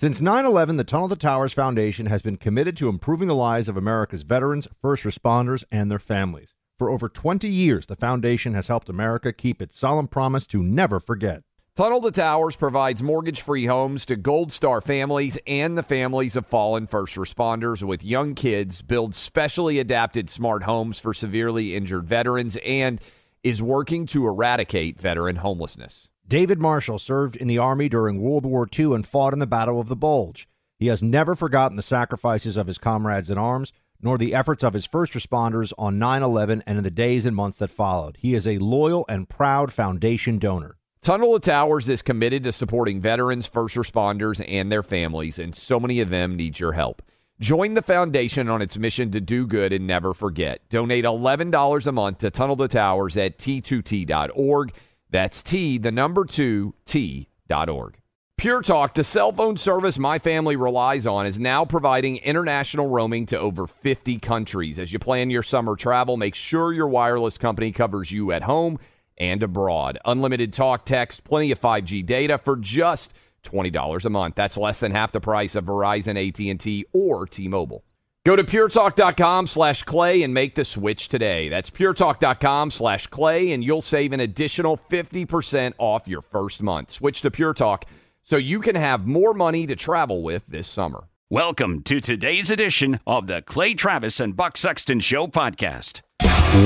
Since 9 11, the Tunnel to Towers Foundation has been committed to improving the lives of America's veterans, first responders, and their families. For over 20 years, the foundation has helped America keep its solemn promise to never forget. Tunnel to Towers provides mortgage free homes to Gold Star families and the families of fallen first responders with young kids, builds specially adapted smart homes for severely injured veterans, and is working to eradicate veteran homelessness. David Marshall served in the Army during World War II and fought in the Battle of the Bulge. He has never forgotten the sacrifices of his comrades in arms, nor the efforts of his first responders on 9 11 and in the days and months that followed. He is a loyal and proud foundation donor. Tunnel of Towers is committed to supporting veterans, first responders, and their families, and so many of them need your help. Join the foundation on its mission to do good and never forget. Donate $11 a month to Tunnel to Towers at t2t.org. That's T, the number two, T.org. Pure Talk, the cell phone service my family relies on, is now providing international roaming to over 50 countries. As you plan your summer travel, make sure your wireless company covers you at home and abroad. Unlimited talk, text, plenty of 5G data for just $20 a month. That's less than half the price of Verizon, AT&T, or T-Mobile. Go to puretalk.com slash clay and make the switch today. That's puretalk.com slash clay, and you'll save an additional 50% off your first month. Switch to Pure Talk so you can have more money to travel with this summer. Welcome to today's edition of the Clay Travis and Buck Sexton Show podcast.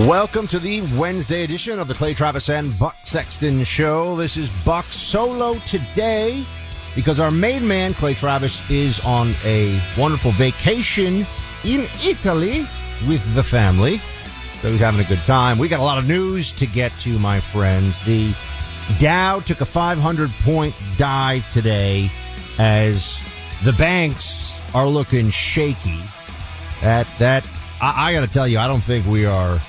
Welcome to the Wednesday edition of the Clay Travis and Buck Sexton Show. This is Buck solo today because our main man, Clay Travis, is on a wonderful vacation in Italy with the family. So he's having a good time. We got a lot of news to get to, my friends. The Dow took a 500 point dive today as the banks are looking shaky. That, that, I, I got to tell you, I don't think we are,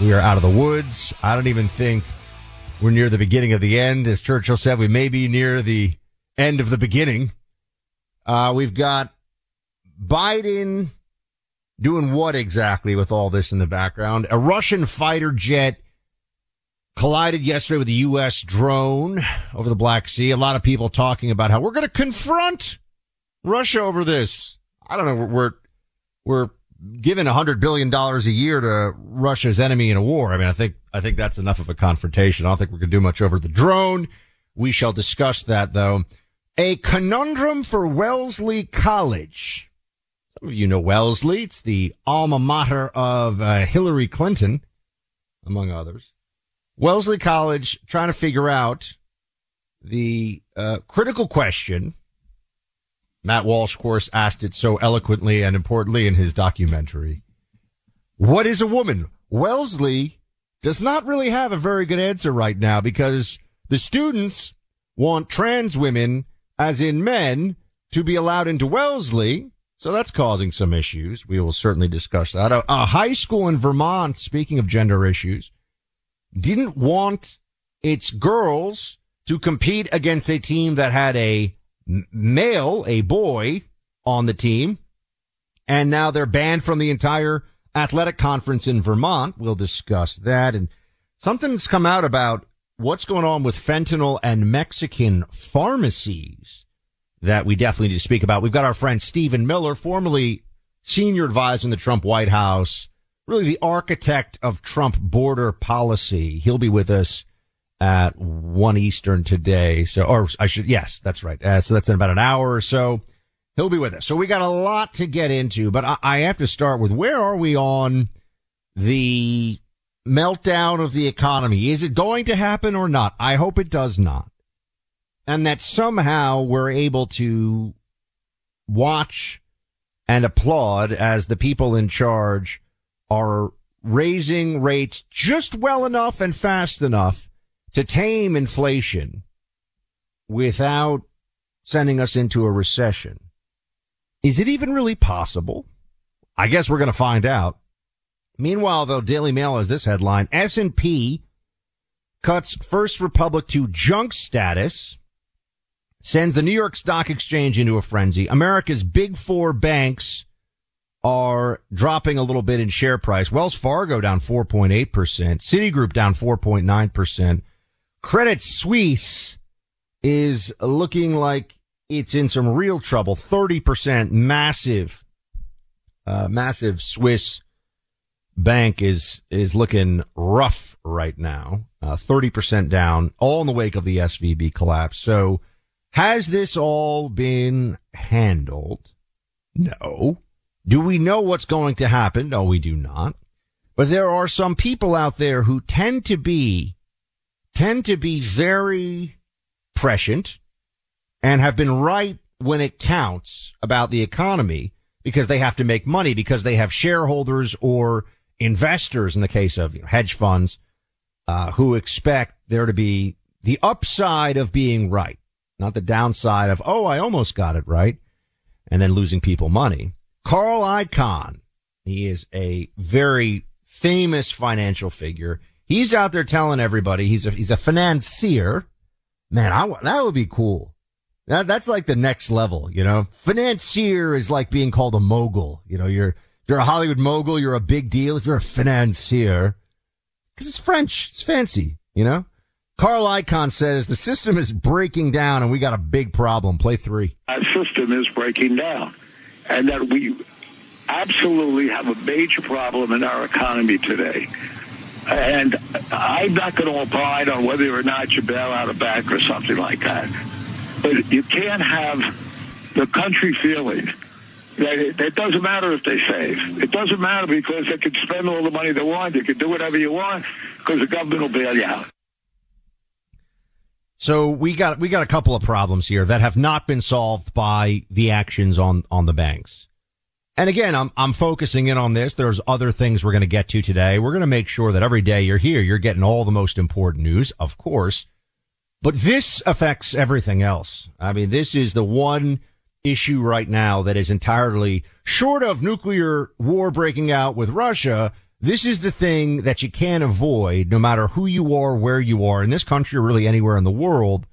we are out of the woods. I don't even think we're near the beginning of the end. As Churchill said, we may be near the end of the beginning. Uh, we've got Biden doing what exactly with all this in the background? A Russian fighter jet collided yesterday with a U.S. drone over the Black Sea. A lot of people talking about how we're going to confront Russia over this. I don't know. We're, we're giving a hundred billion dollars a year to Russia's enemy in a war. I mean, I think, I think that's enough of a confrontation. I don't think going to do much over the drone. We shall discuss that though. A conundrum for Wellesley College. Some of you know Wellesley. It's the alma mater of uh, Hillary Clinton, among others. Wellesley College trying to figure out the uh, critical question. Matt Walsh, of course, asked it so eloquently and importantly in his documentary. What is a woman? Wellesley does not really have a very good answer right now because the students want trans women, as in men, to be allowed into Wellesley. So that's causing some issues. We will certainly discuss that. A, a high school in Vermont, speaking of gender issues, didn't want its girls to compete against a team that had a male, a boy on the team. And now they're banned from the entire athletic conference in Vermont. We'll discuss that. And something's come out about what's going on with fentanyl and Mexican pharmacies that we definitely need to speak about. We've got our friend Stephen Miller, formerly senior advisor in the Trump White House, really the architect of Trump border policy. He'll be with us at one Eastern today. So, or I should, yes, that's right. Uh, so that's in about an hour or so. He'll be with us. So we got a lot to get into, but I, I have to start with where are we on the meltdown of the economy? Is it going to happen or not? I hope it does not. And that somehow we're able to watch and applaud as the people in charge are raising rates just well enough and fast enough to tame inflation without sending us into a recession. Is it even really possible? I guess we're going to find out. Meanwhile, though, Daily Mail has this headline, S&P cuts First Republic to junk status, sends the New York Stock Exchange into a frenzy. America's big four banks are dropping a little bit in share price. Wells Fargo down 4.8%, Citigroup down 4.9%. Credit Suisse is looking like it's in some real trouble. 30% massive, uh, massive Swiss bank is, is looking rough right now. Uh, 30% down, all in the wake of the SVB collapse. So has this all been handled? No. Do we know what's going to happen? No, we do not. But there are some people out there who tend to be, tend to be very prescient and have been right when it counts about the economy because they have to make money because they have shareholders or investors in the case of you know, hedge funds uh, who expect there to be the upside of being right, not the downside of oh I almost got it right, and then losing people money. Carl Icahn, he is a very famous financial figure. He's out there telling everybody he's a he's a financier. Man, I that would be cool. That, that's like the next level, you know. Financier is like being called a mogul. You know, you're you're a Hollywood mogul, you're a big deal. If you're a financier, because it's French, it's fancy, you know. Carl Icahn says the system is breaking down and we got a big problem. Play three. That system is breaking down, and that we absolutely have a major problem in our economy today. And I'm not going to opine on whether or not you bail out a bank or something like that. But you can't have the country feeling it, doesn't matter if they save. It doesn't matter because they can spend all the money they want. You can do whatever you want because the government will bail you out. So we got we got a couple of problems here that have not been solved by the actions on on the banks. And again, I'm I'm focusing in on this. There's other things we're going to get to today. We're going to make sure that every day you're here, you're getting all the most important news, of course. But this affects everything else. I mean, this is the one issue right now that is entirely short of nuclear war breaking out with Russia. This is the thing that you can't avoid no matter who you are, where you are in this country or really anywhere in the world.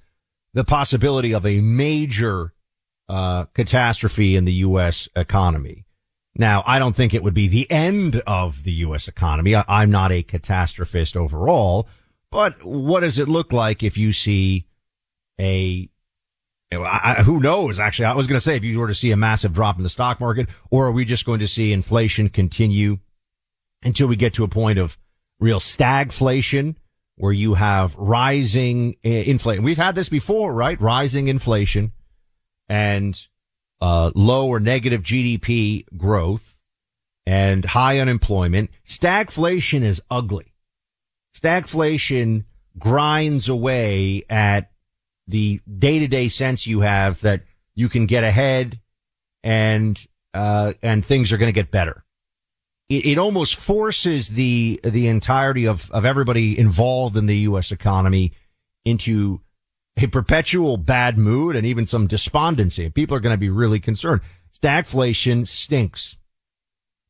The possibility of a major, uh, catastrophe in the U.S. economy. Now, I don't think it would be the end of the U.S. economy. I, am not a catastrophist overall, but what does it look like if you see a I, who knows? Actually, I was going to say if you were to see a massive drop in the stock market, or are we just going to see inflation continue until we get to a point of real stagflation where you have rising inflation? We've had this before, right? Rising inflation and uh, low or negative GDP growth and high unemployment. Stagflation is ugly. Stagflation grinds away at the day to day sense you have that you can get ahead and, uh, and things are going to get better. It, it almost forces the, the entirety of, of everybody involved in the U.S. economy into a perpetual bad mood and even some despondency. People are going to be really concerned. Stagflation stinks.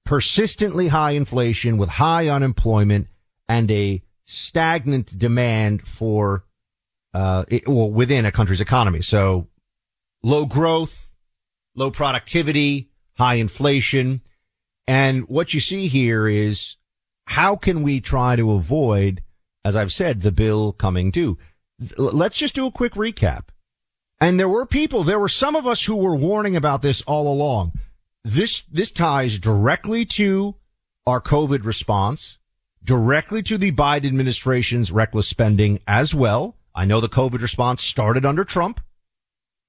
Persistently high inflation with high unemployment and a stagnant demand for uh, it, well, within a country's economy. So low growth, low productivity, high inflation. And what you see here is how can we try to avoid, as I've said, the bill coming due? Let's just do a quick recap. And there were people, there were some of us who were warning about this all along. This, this ties directly to our COVID response, directly to the Biden administration's reckless spending as well. I know the COVID response started under Trump.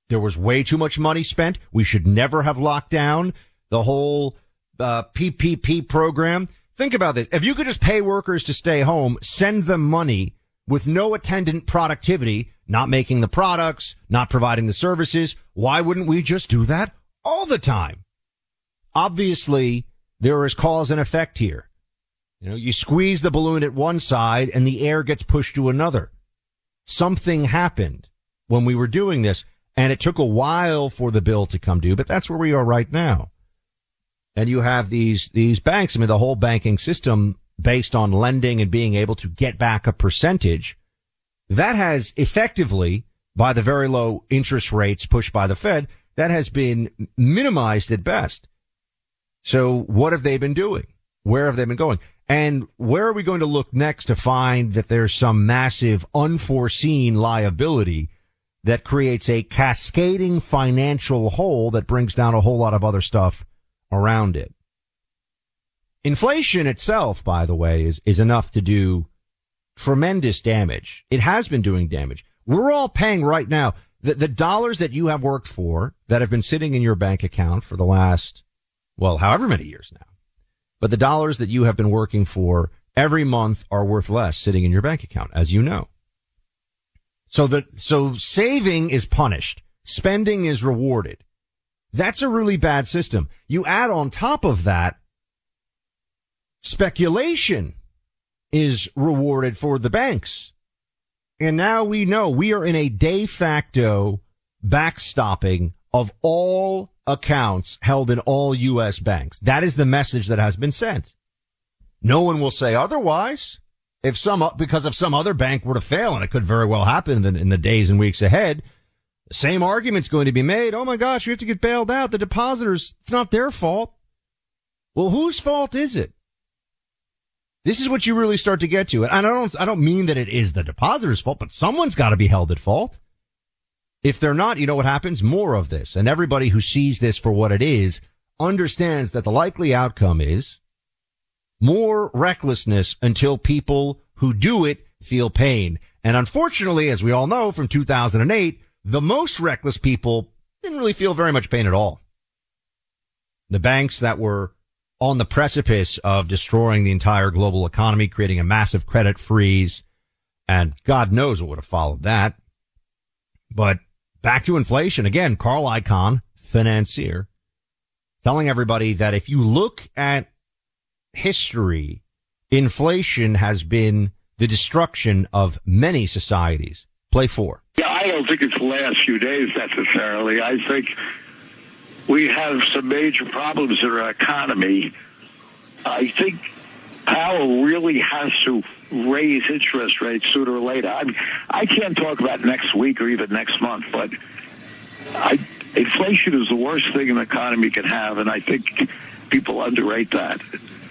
There was way too much money spent. We should never have locked down the whole uh, PPP program. Think about this. If you could just pay workers to stay home, send them money with no attendant productivity, not making the products, not providing the services, why wouldn't we just do that all the time? Obviously, there is cause and effect here. You know, you squeeze the balloon at one side and the air gets pushed to another something happened when we were doing this. And it took a while for the bill to come due, but that's where we are right now. And you have these, these banks. I mean, the whole banking system based on lending and being able to get back a percentage that has effectively by the very low interest rates pushed by the Fed, that has been minimized at best. So what have they been doing? Where have they been going? And where are we going to look next to find that there's some massive unforeseen liability that creates a cascading financial hole that brings down a whole lot of other stuff around it? Inflation itself, by the way, is, is enough to do tremendous damage. It has been doing damage. We're all paying right now the, the dollars that you have worked for that have been sitting in your bank account for the last, well, however many years now. But the dollars that you have been working for every month are worth less sitting in your bank account, as you know. So that, so saving is punished. Spending is rewarded. That's a really bad system. You add on top of that speculation is rewarded for the banks. And now we know we are in a de facto backstopping of all accounts held in all U.S. banks. That is the message that has been sent. No one will say otherwise. If some, because if some other bank were to fail, and it could very well happen in the, days and weeks ahead, the same argument's going to be made. Oh my gosh, you have to get bailed out. The depositors, it's not their fault. Well, whose fault is it? This is what you really start to get to. And I don't, I don't mean that it is the depositor's fault, but someone's got to be held at fault. If they're not, you know what happens? More of this. And everybody who sees this for what it is understands that the likely outcome is more recklessness until people who do it feel pain. And unfortunately, as we all know from 2008, the most reckless people didn't really feel very much pain at all. The banks that were on the precipice of destroying the entire global economy, creating a massive credit freeze. And God knows what would have followed that. But back to inflation again, Carl Icahn, financier, telling everybody that if you look at history, inflation has been the destruction of many societies. Play four. Yeah, I don't think it's the last few days necessarily. I think we have some major problems in our economy. I think Powell really has to raise interest rates sooner or later. I mean, I can't talk about next week or even next month, but I, inflation is the worst thing an economy can have, and I think people underrate that.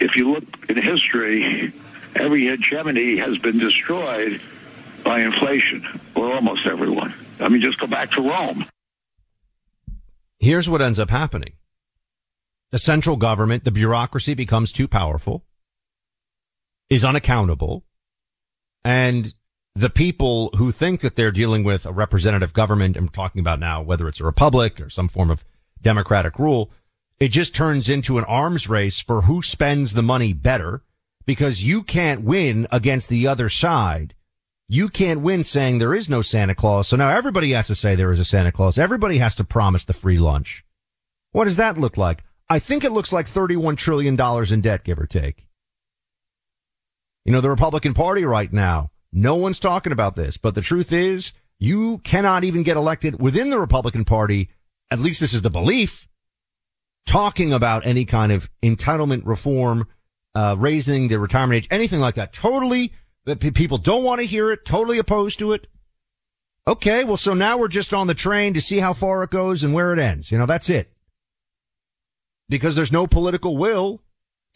If you look in history, every hegemony has been destroyed by inflation, or almost everyone. I mean, just go back to Rome. Here's what ends up happening. The central government, the bureaucracy becomes too powerful, is unaccountable, and the people who think that they're dealing with a representative government, I'm talking about now, whether it's a republic or some form of democratic rule, it just turns into an arms race for who spends the money better because you can't win against the other side you can't win saying there is no Santa Claus. So now everybody has to say there is a Santa Claus. Everybody has to promise the free lunch. What does that look like? I think it looks like $31 trillion in debt, give or take. You know, the Republican Party right now, no one's talking about this, but the truth is you cannot even get elected within the Republican Party. At least this is the belief talking about any kind of entitlement reform, uh, raising the retirement age, anything like that. Totally people don't want to hear it, totally opposed to it. Okay, well, so now we're just on the train to see how far it goes and where it ends. You know, that's it. Because there's no political will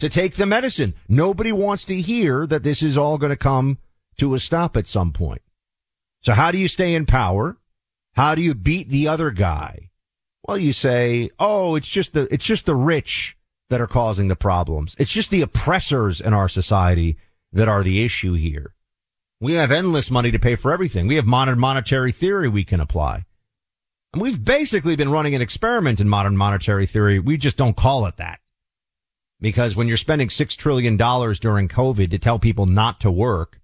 to take the medicine. Nobody wants to hear that this is all going to come to a stop at some point. So how do you stay in power? How do you beat the other guy? Well, you say, oh, it's just the, it's just the rich that are causing the problems. It's just the oppressors in our society that are the issue here. We have endless money to pay for everything. We have modern monetary theory we can apply. And we've basically been running an experiment in modern monetary theory. We just don't call it that. Because when you're spending six trillion dollars during COVID to tell people not to work,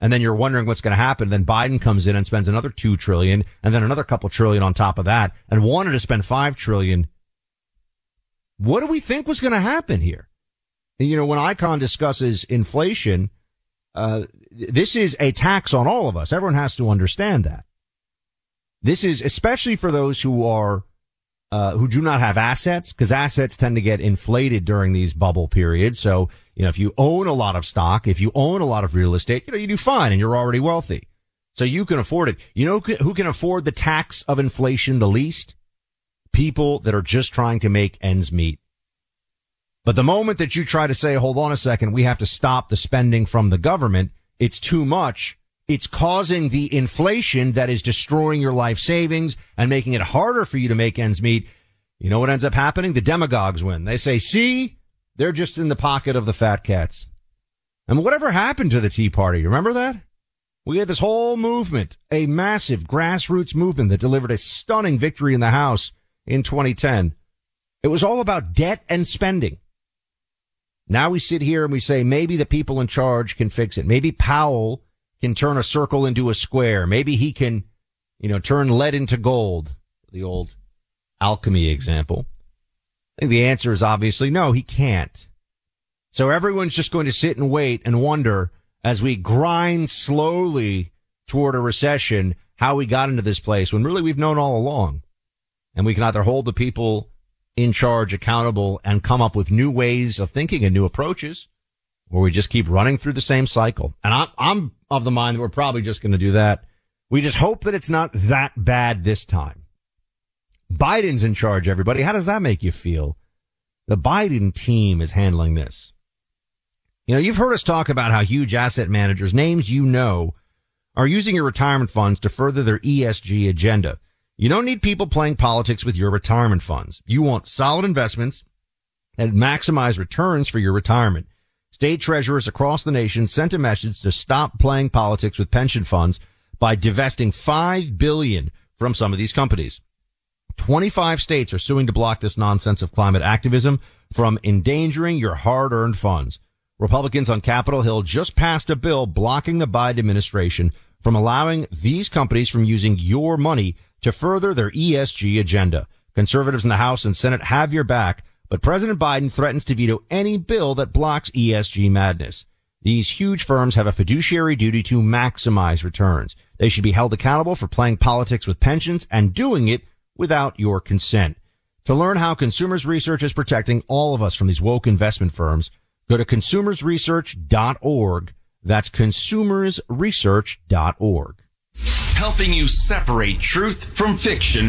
and then you're wondering what's going to happen, then Biden comes in and spends another two trillion, and then another couple trillion on top of that, and wanted to spend five trillion. What do we think was going to happen here? you know, when Icahn discusses inflation, uh, this is a tax on all of us. Everyone has to understand that. This is especially for those who are uh, who do not have assets, because assets tend to get inflated during these bubble periods. So, you know, if you own a lot of stock, if you own a lot of real estate, you know, you do fine and you're already wealthy. So you can afford it. You know who can afford the tax of inflation the least? People that are just trying to make ends meet. But the moment that you try to say, hold on a second, we have to stop the spending from the government, it's too much. It's causing the inflation that is destroying your life savings and making it harder for you to make ends meet. You know what ends up happening? The demagogues win. They say, see, they're just in the pocket of the fat cats. And whatever happened to the Tea Party? Remember that? We had this whole movement, a massive grassroots movement that delivered a stunning victory in the House in 2010. It was all about debt and spending. Now we sit here and we say maybe the people in charge can fix it. Maybe Powell can turn a circle into a square. Maybe he can, you know, turn lead into gold. The old alchemy example. I think the answer is obviously no, he can't. So everyone's just going to sit and wait and wonder as we grind slowly toward a recession how we got into this place when really we've known all along. And we can either hold the people in charge accountable and come up with new ways of thinking and new approaches, or we just keep running through the same cycle. And I'm, I'm of the mind that we're probably just going to do that. We just hope that it's not that bad this time. Biden's in charge, everybody. How does that make you feel? The Biden team is handling this. You know, you've heard us talk about how huge asset managers, names you know, are using your retirement funds to further their ESG agenda. You don't need people playing politics with your retirement funds. You want solid investments that maximize returns for your retirement. State treasurers across the nation sent a message to stop playing politics with pension funds by divesting 5 billion from some of these companies. 25 states are suing to block this nonsense of climate activism from endangering your hard-earned funds. Republicans on Capitol Hill just passed a bill blocking the Biden administration from allowing these companies from using your money to further their ESG agenda. Conservatives in the House and Senate have your back, but President Biden threatens to veto any bill that blocks ESG madness. These huge firms have a fiduciary duty to maximize returns. They should be held accountable for playing politics with pensions and doing it without your consent. To learn how Consumers Research is protecting all of us from these woke investment firms, go to consumersresearch.org. That's consumersresearch.org helping you separate truth from fiction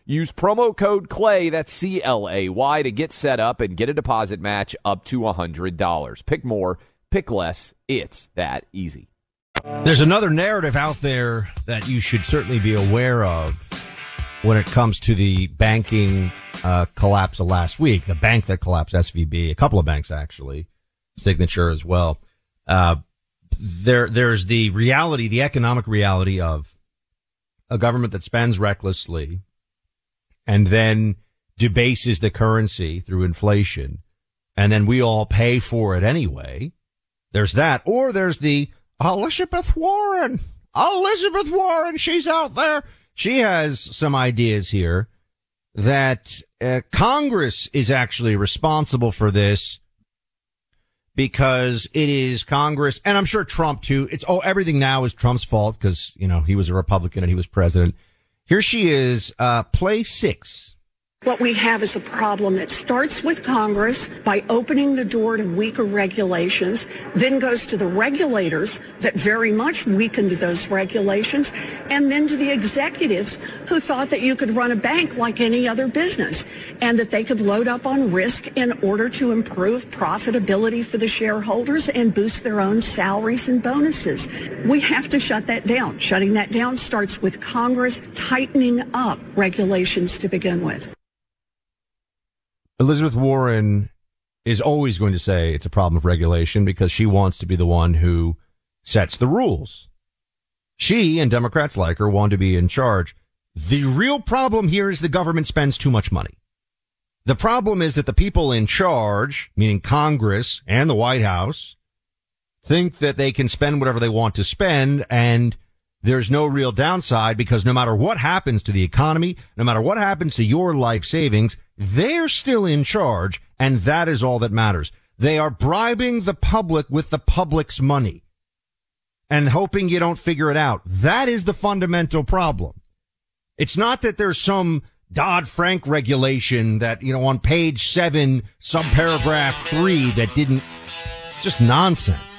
Use promo code CLAY, that's C L A Y, to get set up and get a deposit match up to $100. Pick more, pick less. It's that easy. There's another narrative out there that you should certainly be aware of when it comes to the banking uh, collapse of last week. The bank that collapsed, SVB, a couple of banks actually, Signature as well. Uh, there, there's the reality, the economic reality of a government that spends recklessly and then debases the currency through inflation. And then we all pay for it anyway. There's that. Or there's the Elizabeth Warren. Elizabeth Warren. She's out there. She has some ideas here that uh, Congress is actually responsible for this because it is Congress and I'm sure Trump too. It's, oh, everything now is Trump's fault because, you know, he was a Republican and he was president. Here she is, uh, play six what we have is a problem that starts with Congress by opening the door to weaker regulations, then goes to the regulators that very much weakened those regulations, and then to the executives who thought that you could run a bank like any other business and that they could load up on risk in order to improve profitability for the shareholders and boost their own salaries and bonuses. We have to shut that down. Shutting that down starts with Congress tightening up regulations to begin with. Elizabeth Warren is always going to say it's a problem of regulation because she wants to be the one who sets the rules. She and Democrats like her want to be in charge. The real problem here is the government spends too much money. The problem is that the people in charge, meaning Congress and the White House, think that they can spend whatever they want to spend and there's no real downside because no matter what happens to the economy, no matter what happens to your life savings, they're still in charge, and that is all that matters. They are bribing the public with the public's money and hoping you don't figure it out. That is the fundamental problem. It's not that there's some Dodd-Frank regulation that, you know, on page seven, subparagraph three that didn't, it's just nonsense.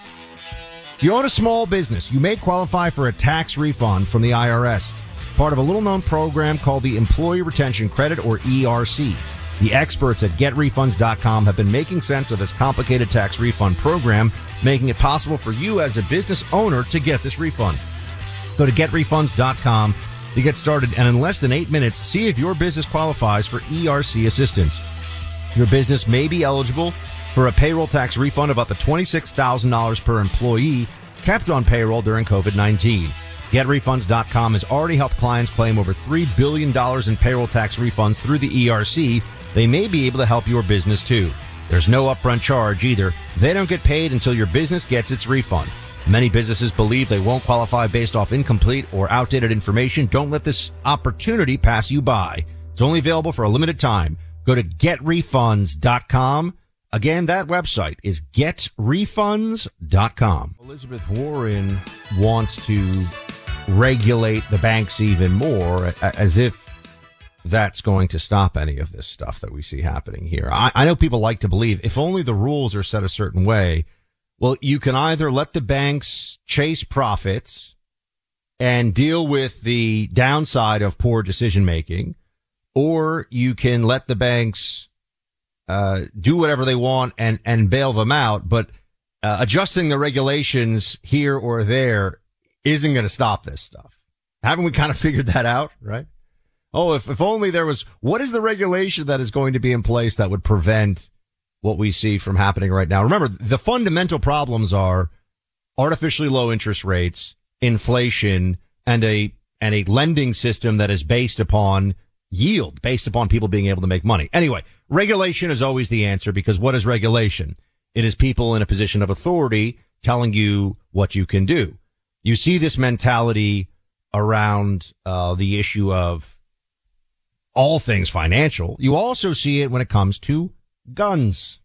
You own a small business. You may qualify for a tax refund from the IRS part of a little known program called the Employee Retention Credit or ERC. The experts at getrefunds.com have been making sense of this complicated tax refund program, making it possible for you as a business owner to get this refund. Go to getrefunds.com to get started and in less than eight minutes, see if your business qualifies for ERC assistance. Your business may be eligible for a payroll tax refund of up to $26,000 per employee kept on payroll during COVID-19. GetRefunds.com has already helped clients claim over $3 billion in payroll tax refunds through the ERC. They may be able to help your business too. There's no upfront charge either. They don't get paid until your business gets its refund. Many businesses believe they won't qualify based off incomplete or outdated information. Don't let this opportunity pass you by. It's only available for a limited time. Go to getrefunds.com. Again, that website is getrefunds.com. Elizabeth Warren wants to regulate the banks even more as if that's going to stop any of this stuff that we see happening here. I, I, know people like to believe if only the rules are set a certain way, well, you can either let the banks chase profits and deal with the downside of poor decision making, or you can let the banks uh, do whatever they want and and bail them out. But uh, adjusting the regulations here or there isn't going to stop this stuff. Haven't we kind of figured that out, right? Oh, if, if only there was, what is the regulation that is going to be in place that would prevent what we see from happening right now? Remember, the fundamental problems are artificially low interest rates, inflation, and a, and a lending system that is based upon yield, based upon people being able to make money. Anyway, regulation is always the answer because what is regulation? It is people in a position of authority telling you what you can do. You see this mentality around uh, the issue of all things financial. You also see it when it comes to guns,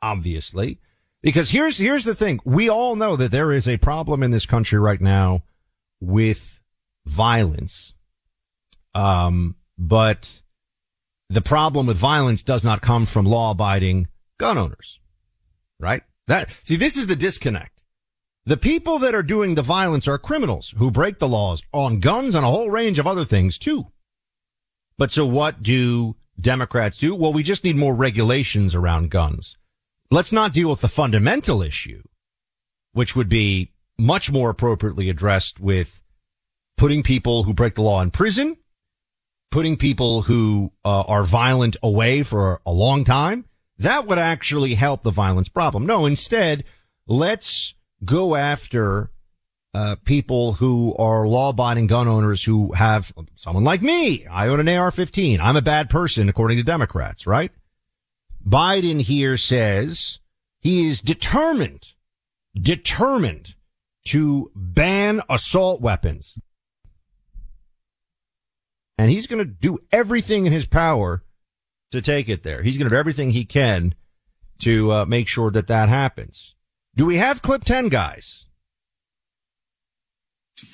obviously, because here's here's the thing: we all know that there is a problem in this country right now with violence. Um, but the problem with violence does not come from law-abiding gun owners, right? That see, this is the disconnect. The people that are doing the violence are criminals who break the laws on guns and a whole range of other things too. But so what do Democrats do? Well, we just need more regulations around guns. Let's not deal with the fundamental issue, which would be much more appropriately addressed with putting people who break the law in prison, putting people who uh, are violent away for a long time. That would actually help the violence problem. No, instead, let's go after uh, people who are law-abiding gun owners who have someone like me. I own an AR-15. I'm a bad person, according to Democrats, right? Biden here says he is determined, determined to ban assault weapons. And he's going to do everything in his power to take it there. He's going to do everything he can to uh, make sure that that happens. Do we have clip 10 guys?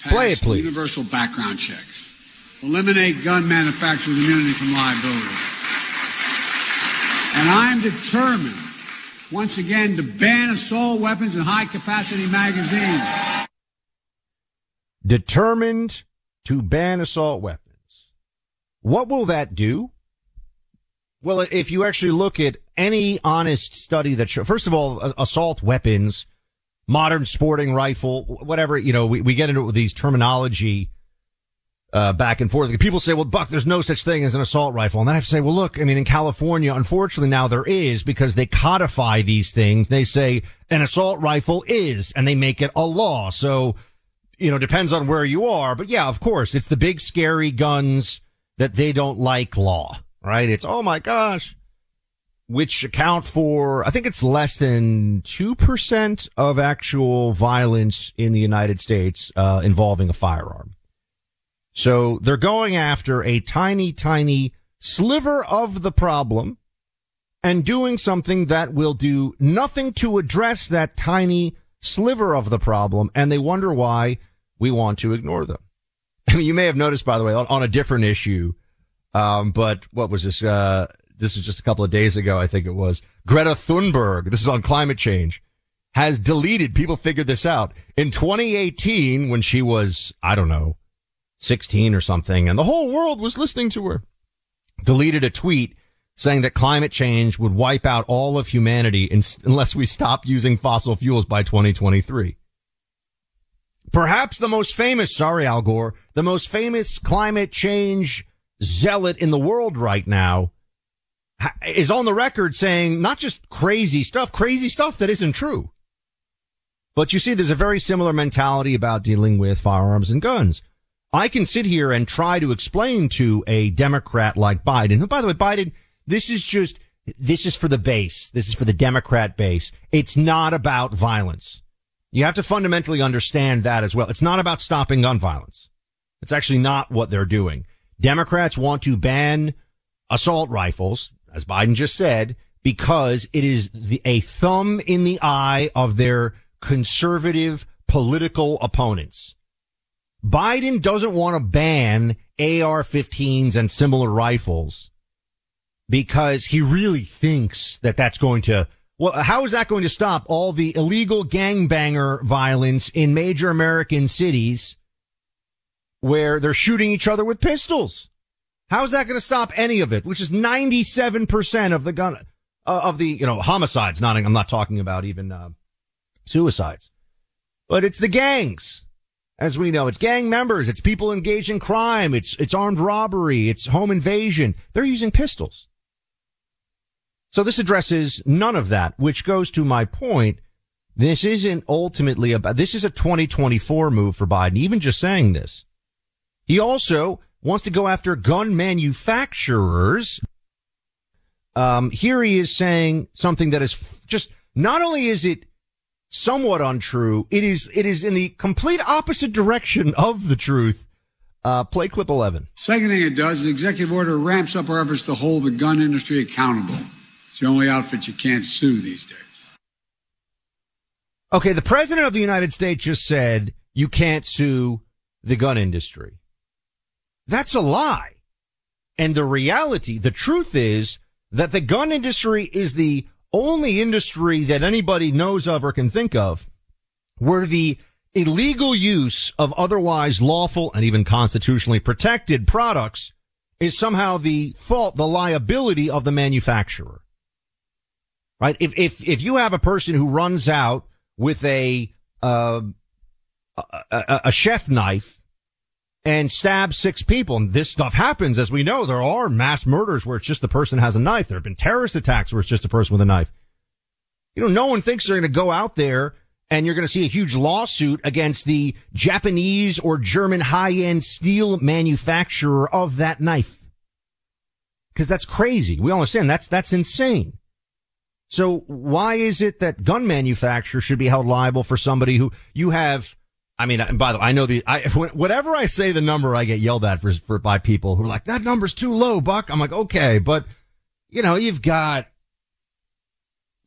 Play it, please. universal background checks, eliminate gun manufacturers' immunity from liability. And I'm determined, once again, to ban assault weapons and high capacity magazines. determined to ban assault weapons. What will that do? Well, if you actually look at any honest study that show, first of all, assault weapons, modern sporting rifle, whatever, you know, we, we get into these terminology, uh, back and forth. People say, well, Buck, there's no such thing as an assault rifle. And then I have to say, well, look, I mean, in California, unfortunately now there is because they codify these things. They say an assault rifle is, and they make it a law. So, you know, depends on where you are. But yeah, of course, it's the big scary guns that they don't like law, right? It's, oh my gosh, which account for, I think it's less than 2% of actual violence in the United States, uh, involving a firearm. So they're going after a tiny, tiny sliver of the problem and doing something that will do nothing to address that tiny sliver of the problem. And they wonder why we want to ignore them. I mean, you may have noticed, by the way, on, on a different issue. Um, but what was this? Uh, this is just a couple of days ago. I think it was Greta Thunberg. This is on climate change has deleted. People figured this out in 2018 when she was, I don't know, 16 or something and the whole world was listening to her. Deleted a tweet saying that climate change would wipe out all of humanity unless we stop using fossil fuels by 2023. Perhaps the most famous, sorry, Al Gore, the most famous climate change zealot in the world right now is on the record saying not just crazy stuff, crazy stuff that isn't true. But you see, there's a very similar mentality about dealing with firearms and guns. I can sit here and try to explain to a Democrat like Biden, who, by the way, Biden, this is just, this is for the base. This is for the Democrat base. It's not about violence. You have to fundamentally understand that as well. It's not about stopping gun violence. It's actually not what they're doing. Democrats want to ban assault rifles, as Biden just said, because it is the, a thumb in the eye of their conservative political opponents. Biden doesn't want to ban AR-15s and similar rifles because he really thinks that that's going to well, how is that going to stop all the illegal gangbanger violence in major American cities where they're shooting each other with pistols. How's that going to stop any of it? Which is 97% of the gun, uh, of the, you know, homicides. Not, I'm not talking about even, uh, suicides, but it's the gangs. As we know, it's gang members. It's people engaged in crime. It's, it's armed robbery. It's home invasion. They're using pistols. So this addresses none of that, which goes to my point. This isn't ultimately about, this is a 2024 move for Biden, even just saying this. He also wants to go after gun manufacturers. Um, here he is saying something that is just, not only is it somewhat untrue, it is, it is in the complete opposite direction of the truth. Uh, play clip 11. Second thing it does, the executive order ramps up our efforts to hold the gun industry accountable. It's the only outfit you can't sue these days. Okay, the president of the United States just said you can't sue the gun industry. That's a lie. And the reality, the truth is that the gun industry is the only industry that anybody knows of or can think of where the illegal use of otherwise lawful and even constitutionally protected products is somehow the fault, the liability of the manufacturer. Right? If, if, if you have a person who runs out with a, uh, a, a, a chef knife and stabs six people. And this stuff happens, as we know. There are mass murders where it's just the person has a knife. There have been terrorist attacks where it's just a person with a knife. You know, no one thinks they're going to go out there and you're going to see a huge lawsuit against the Japanese or German high-end steel manufacturer of that knife. Cause that's crazy. We all understand that's, that's insane. So why is it that gun manufacturers should be held liable for somebody who you have I mean, and by the way, I know the, I, whatever I say the number, I get yelled at for, for, by people who are like, that number's too low, Buck. I'm like, okay, but you know, you've got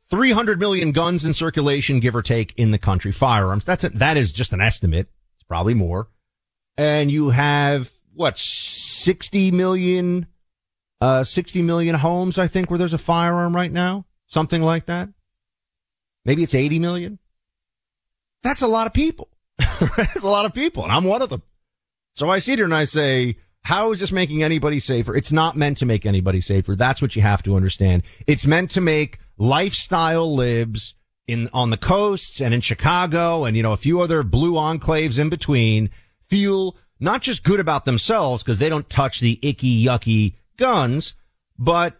300 million guns in circulation, give or take, in the country, firearms. That's it. That is just an estimate. It's probably more. And you have what, 60 million, uh, 60 million homes, I think, where there's a firearm right now. Something like that. Maybe it's 80 million. That's a lot of people. That's a lot of people, and I'm one of them. So I sit here and I say, how is this making anybody safer? It's not meant to make anybody safer. That's what you have to understand. It's meant to make lifestyle libs in, on the coasts and in Chicago and, you know, a few other blue enclaves in between feel not just good about themselves because they don't touch the icky, yucky guns, but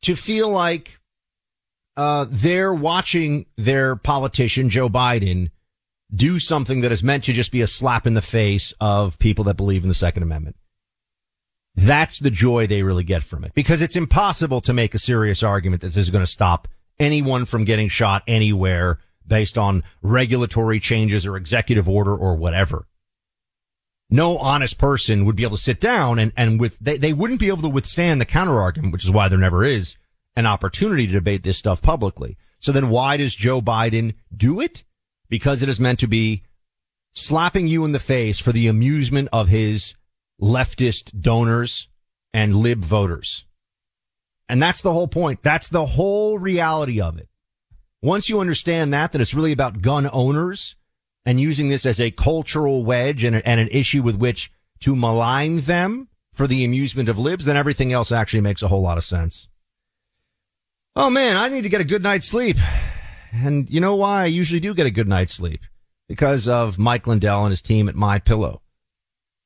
to feel like, uh, they're watching their politician, Joe Biden, do something that is meant to just be a slap in the face of people that believe in the Second Amendment. That's the joy they really get from it because it's impossible to make a serious argument that this is going to stop anyone from getting shot anywhere based on regulatory changes or executive order or whatever. No honest person would be able to sit down and, and with, they, they wouldn't be able to withstand the counter argument, which is why there never is an opportunity to debate this stuff publicly. So then why does Joe Biden do it? because it is meant to be slapping you in the face for the amusement of his leftist donors and lib voters. And that's the whole point. That's the whole reality of it. Once you understand that, that it's really about gun owners and using this as a cultural wedge and, and an issue with which to malign them for the amusement of libs, then everything else actually makes a whole lot of sense. Oh man, I need to get a good night's sleep. And you know why I usually do get a good night's sleep? Because of Mike Lindell and his team at My Pillow.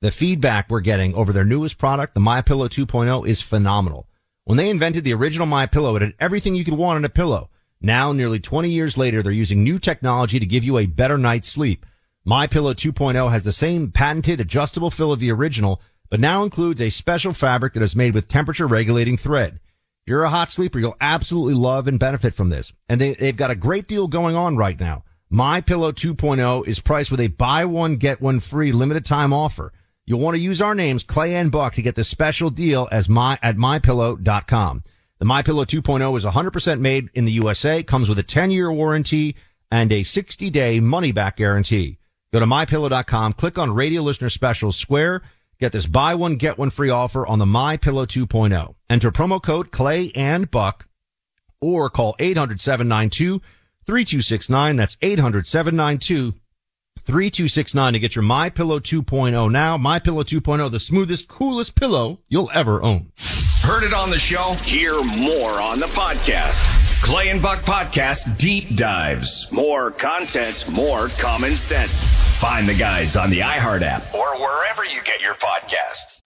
The feedback we're getting over their newest product, the My Pillow 2.0, is phenomenal. When they invented the original My Pillow, it had everything you could want in a pillow. Now, nearly 20 years later, they're using new technology to give you a better night's sleep. My Pillow 2.0 has the same patented adjustable fill of the original, but now includes a special fabric that is made with temperature regulating thread you're a hot sleeper, you'll absolutely love and benefit from this. And they, they've got a great deal going on right now. My Pillow 2.0 is priced with a buy one, get one free limited time offer. You'll want to use our names, Clay and Buck, to get this special deal as my, at mypillow.com. The My Pillow 2.0 is 100% made in the USA, comes with a 10 year warranty and a 60 day money back guarantee. Go to mypillow.com, click on radio listener special square Get this buy one, get one free offer on the My Pillow 2.0. Enter promo code Clay and Buck or call 800-792-3269. That's 800-792 3269 to get your My Pillow 2.0 now. My Pillow 2.0, the smoothest, coolest pillow you'll ever own. Heard it on the show? Hear more on the podcast. Clay and Buck Podcast Deep Dives. More content, more common sense. Find the guides on the iHeart app or wherever you get your podcasts.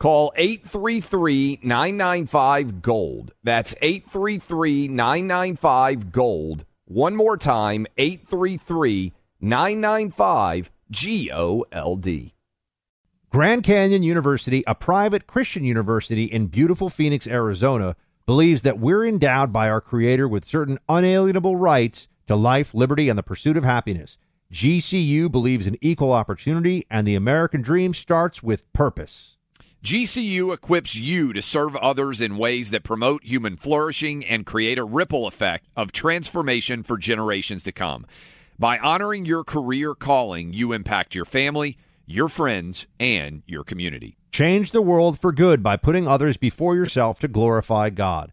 Call 833 995 Gold. That's 833 995 Gold. One more time 833 995 G O L D. Grand Canyon University, a private Christian university in beautiful Phoenix, Arizona, believes that we're endowed by our Creator with certain unalienable rights to life, liberty, and the pursuit of happiness. GCU believes in equal opportunity, and the American dream starts with purpose. GCU equips you to serve others in ways that promote human flourishing and create a ripple effect of transformation for generations to come. By honoring your career calling, you impact your family, your friends, and your community. Change the world for good by putting others before yourself to glorify God.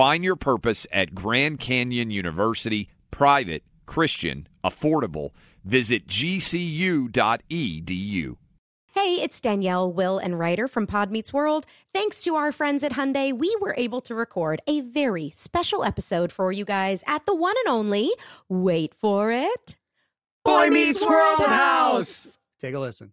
Find your purpose at Grand Canyon University, private, Christian, affordable. Visit gcu.edu. Hey, it's Danielle, Will, and Rider from Pod Meets World. Thanks to our friends at Hyundai, we were able to record a very special episode for you guys at the one and only, wait for it, Boy Meets World House. Take a listen.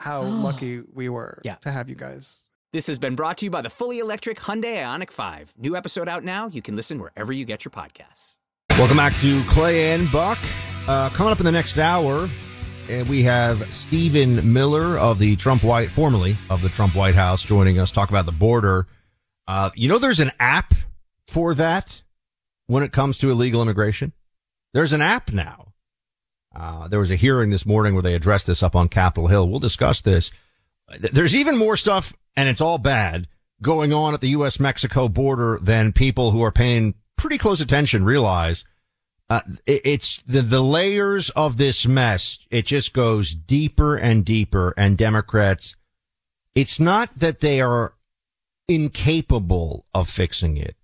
how lucky we were Yeah. to have you guys. This has been brought to you by the fully electric Hyundai Ioniq 5. New episode out now. You can listen wherever you get your podcasts. Welcome back to Clay and Buck. Uh, coming up in the next hour, uh, we have Stephen Miller of the Trump White, formerly of the Trump White House, joining us. Talk about the border. Uh, you know, there's an app for that when it comes to illegal immigration. There's an app now. Uh, there was a hearing this morning where they addressed this up on Capitol Hill. We'll discuss this. There's even more stuff, and it's all bad, going on at the U.S. Mexico border than people who are paying pretty close attention realize. Uh, it, it's the, the layers of this mess. It just goes deeper and deeper. And Democrats, it's not that they are incapable of fixing it.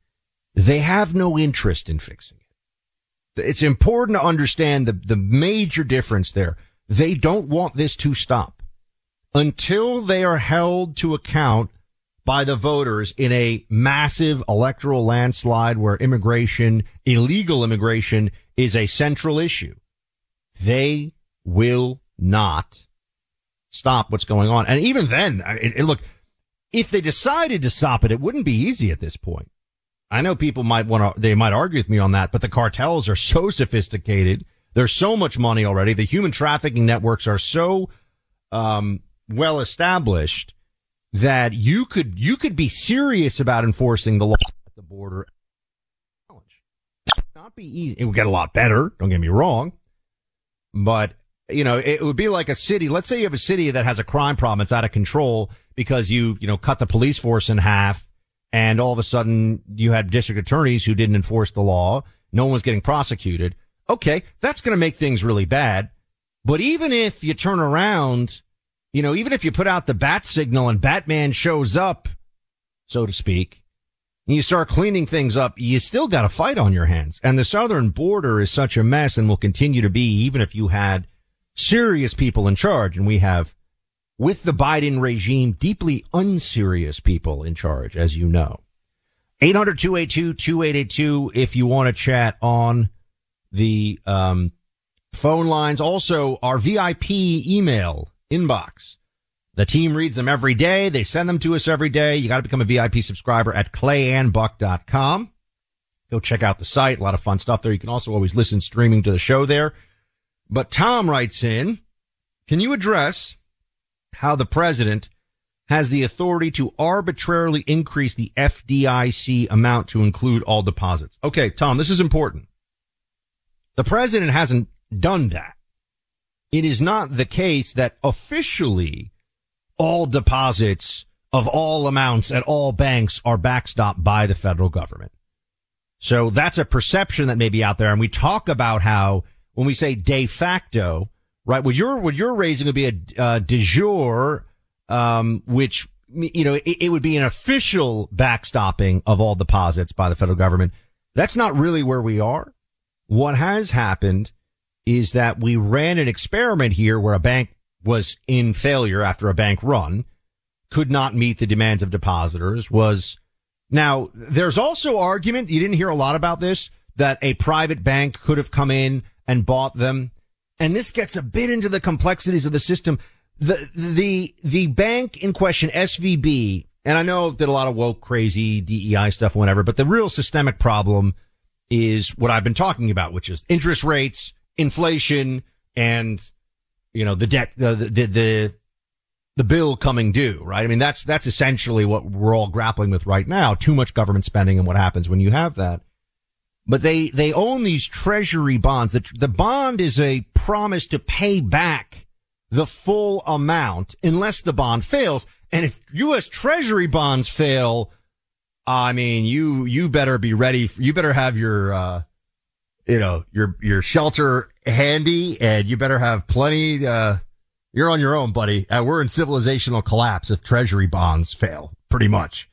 They have no interest in fixing it. It's important to understand the, the major difference there. They don't want this to stop until they are held to account by the voters in a massive electoral landslide where immigration, illegal immigration is a central issue. They will not stop what's going on. And even then, it, it- look, if they decided to stop it, it wouldn't be easy at this point. I know people might want to, they might argue with me on that, but the cartels are so sophisticated. There's so much money already. The human trafficking networks are so, um, well established that you could, you could be serious about enforcing the law at the border. Not be easy. It would get a lot better. Don't get me wrong. But, you know, it would be like a city. Let's say you have a city that has a crime problem. It's out of control because you, you know, cut the police force in half and all of a sudden you had district attorneys who didn't enforce the law. No one was getting prosecuted. Okay. That's going to make things really bad. But even if you turn around, you know, even if you put out the bat signal and Batman shows up, so to speak, and you start cleaning things up, you still got a fight on your hands. And the southern border is such a mess and will continue to be even if you had serious people in charge. And we have, with the Biden regime, deeply unserious people in charge, as you know. 800-282-2882 if you want to chat on the, um, phone lines. Also, our VIP email inbox. The team reads them every day. They send them to us every day. You got to become a VIP subscriber at clayandbuck.com. Go check out the site. A lot of fun stuff there. You can also always listen streaming to the show there. But Tom writes in, can you address how the president has the authority to arbitrarily increase the FDIC amount to include all deposits? Okay, Tom, this is important. The president hasn't done that. It is not the case that officially all deposits of all amounts at all banks are backstopped by the federal government. So that's a perception that may be out there. And we talk about how when we say de facto, right? What you're, what you're raising would be a uh, de jure, um, which, you know, it, it would be an official backstopping of all deposits by the federal government. That's not really where we are. What has happened is that we ran an experiment here where a bank was in failure after a bank run, could not meet the demands of depositors, was now there's also argument, you didn't hear a lot about this, that a private bank could have come in and bought them. And this gets a bit into the complexities of the system. The, the, the bank in question, SVB, and I know did a lot of woke, crazy DEI stuff, whatever, but the real systemic problem is what I've been talking about, which is interest rates, inflation, and you know, the debt, the, the, the, the bill coming due, right? I mean, that's, that's essentially what we're all grappling with right now. Too much government spending and what happens when you have that. But they, they own these treasury bonds. The, the bond is a promise to pay back the full amount unless the bond fails. And if U.S. treasury bonds fail, I mean, you, you better be ready. For, you better have your, uh, you know, your, your shelter handy and you better have plenty, uh, you're on your own, buddy. Uh, we're in civilizational collapse if treasury bonds fail, pretty much.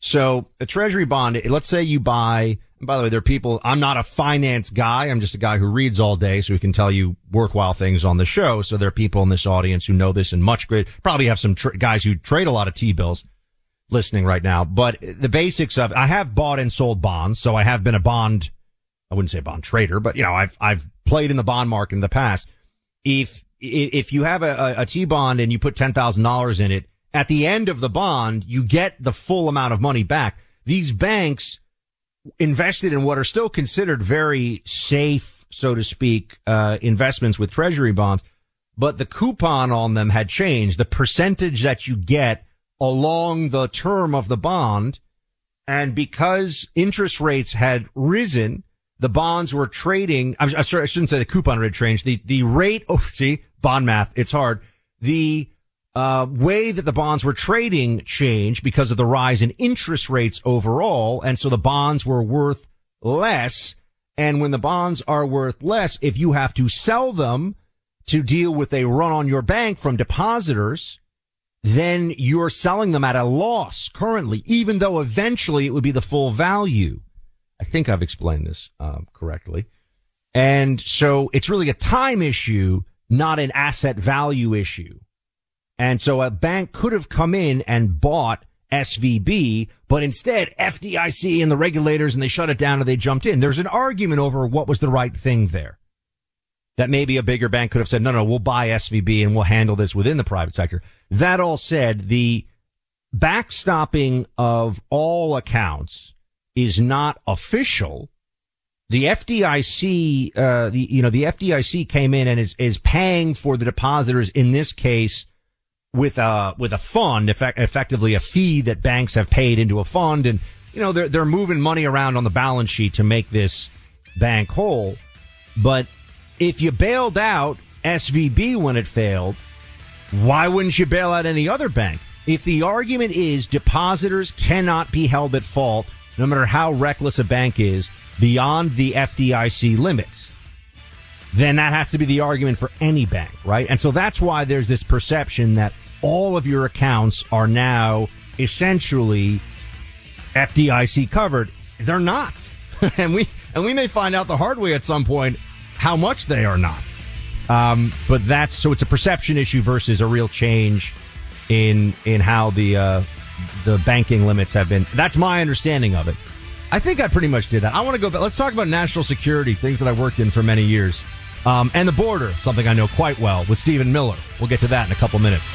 So a treasury bond, let's say you buy, by the way, there are people, I'm not a finance guy. I'm just a guy who reads all day so we can tell you worthwhile things on the show. So there are people in this audience who know this and much great, probably have some guys who trade a lot of T-bills listening right now. But the basics of, I have bought and sold bonds. So I have been a bond I wouldn't say a bond trader, but you know, I've, I've played in the bond market in the past. If, if you have a, a T bond and you put $10,000 in it, at the end of the bond, you get the full amount of money back. These banks invested in what are still considered very safe, so to speak, uh, investments with treasury bonds, but the coupon on them had changed. The percentage that you get along the term of the bond. And because interest rates had risen, the bonds were trading. I'm, sorry, I shouldn't say the coupon rate changed. The, the rate, oh, see, bond math, it's hard. The, uh, way that the bonds were trading changed because of the rise in interest rates overall. And so the bonds were worth less. And when the bonds are worth less, if you have to sell them to deal with a run on your bank from depositors, then you're selling them at a loss currently, even though eventually it would be the full value. I think I've explained this um, correctly. And so it's really a time issue, not an asset value issue. And so a bank could have come in and bought SVB, but instead FDIC and the regulators and they shut it down and they jumped in. There's an argument over what was the right thing there. That maybe a bigger bank could have said, no, no, we'll buy SVB and we'll handle this within the private sector. That all said, the backstopping of all accounts is not official, the FDIC, uh, the, you know, the FDIC came in and is, is paying for the depositors in this case with a, with a fund, effect, effectively a fee that banks have paid into a fund. And, you know, they're, they're moving money around on the balance sheet to make this bank whole. But if you bailed out SVB when it failed, why wouldn't you bail out any other bank? If the argument is depositors cannot be held at fault, no matter how reckless a bank is, beyond the FDIC limits, then that has to be the argument for any bank, right? And so that's why there's this perception that all of your accounts are now essentially FDIC covered. They're not. and we and we may find out the hard way at some point how much they are not. Um, but that's so it's a perception issue versus a real change in in how the uh, the banking limits have been. That's my understanding of it. I think I pretty much did that. I want to go back. Let's talk about national security, things that I worked in for many years, um, and the border, something I know quite well with Stephen Miller. We'll get to that in a couple minutes.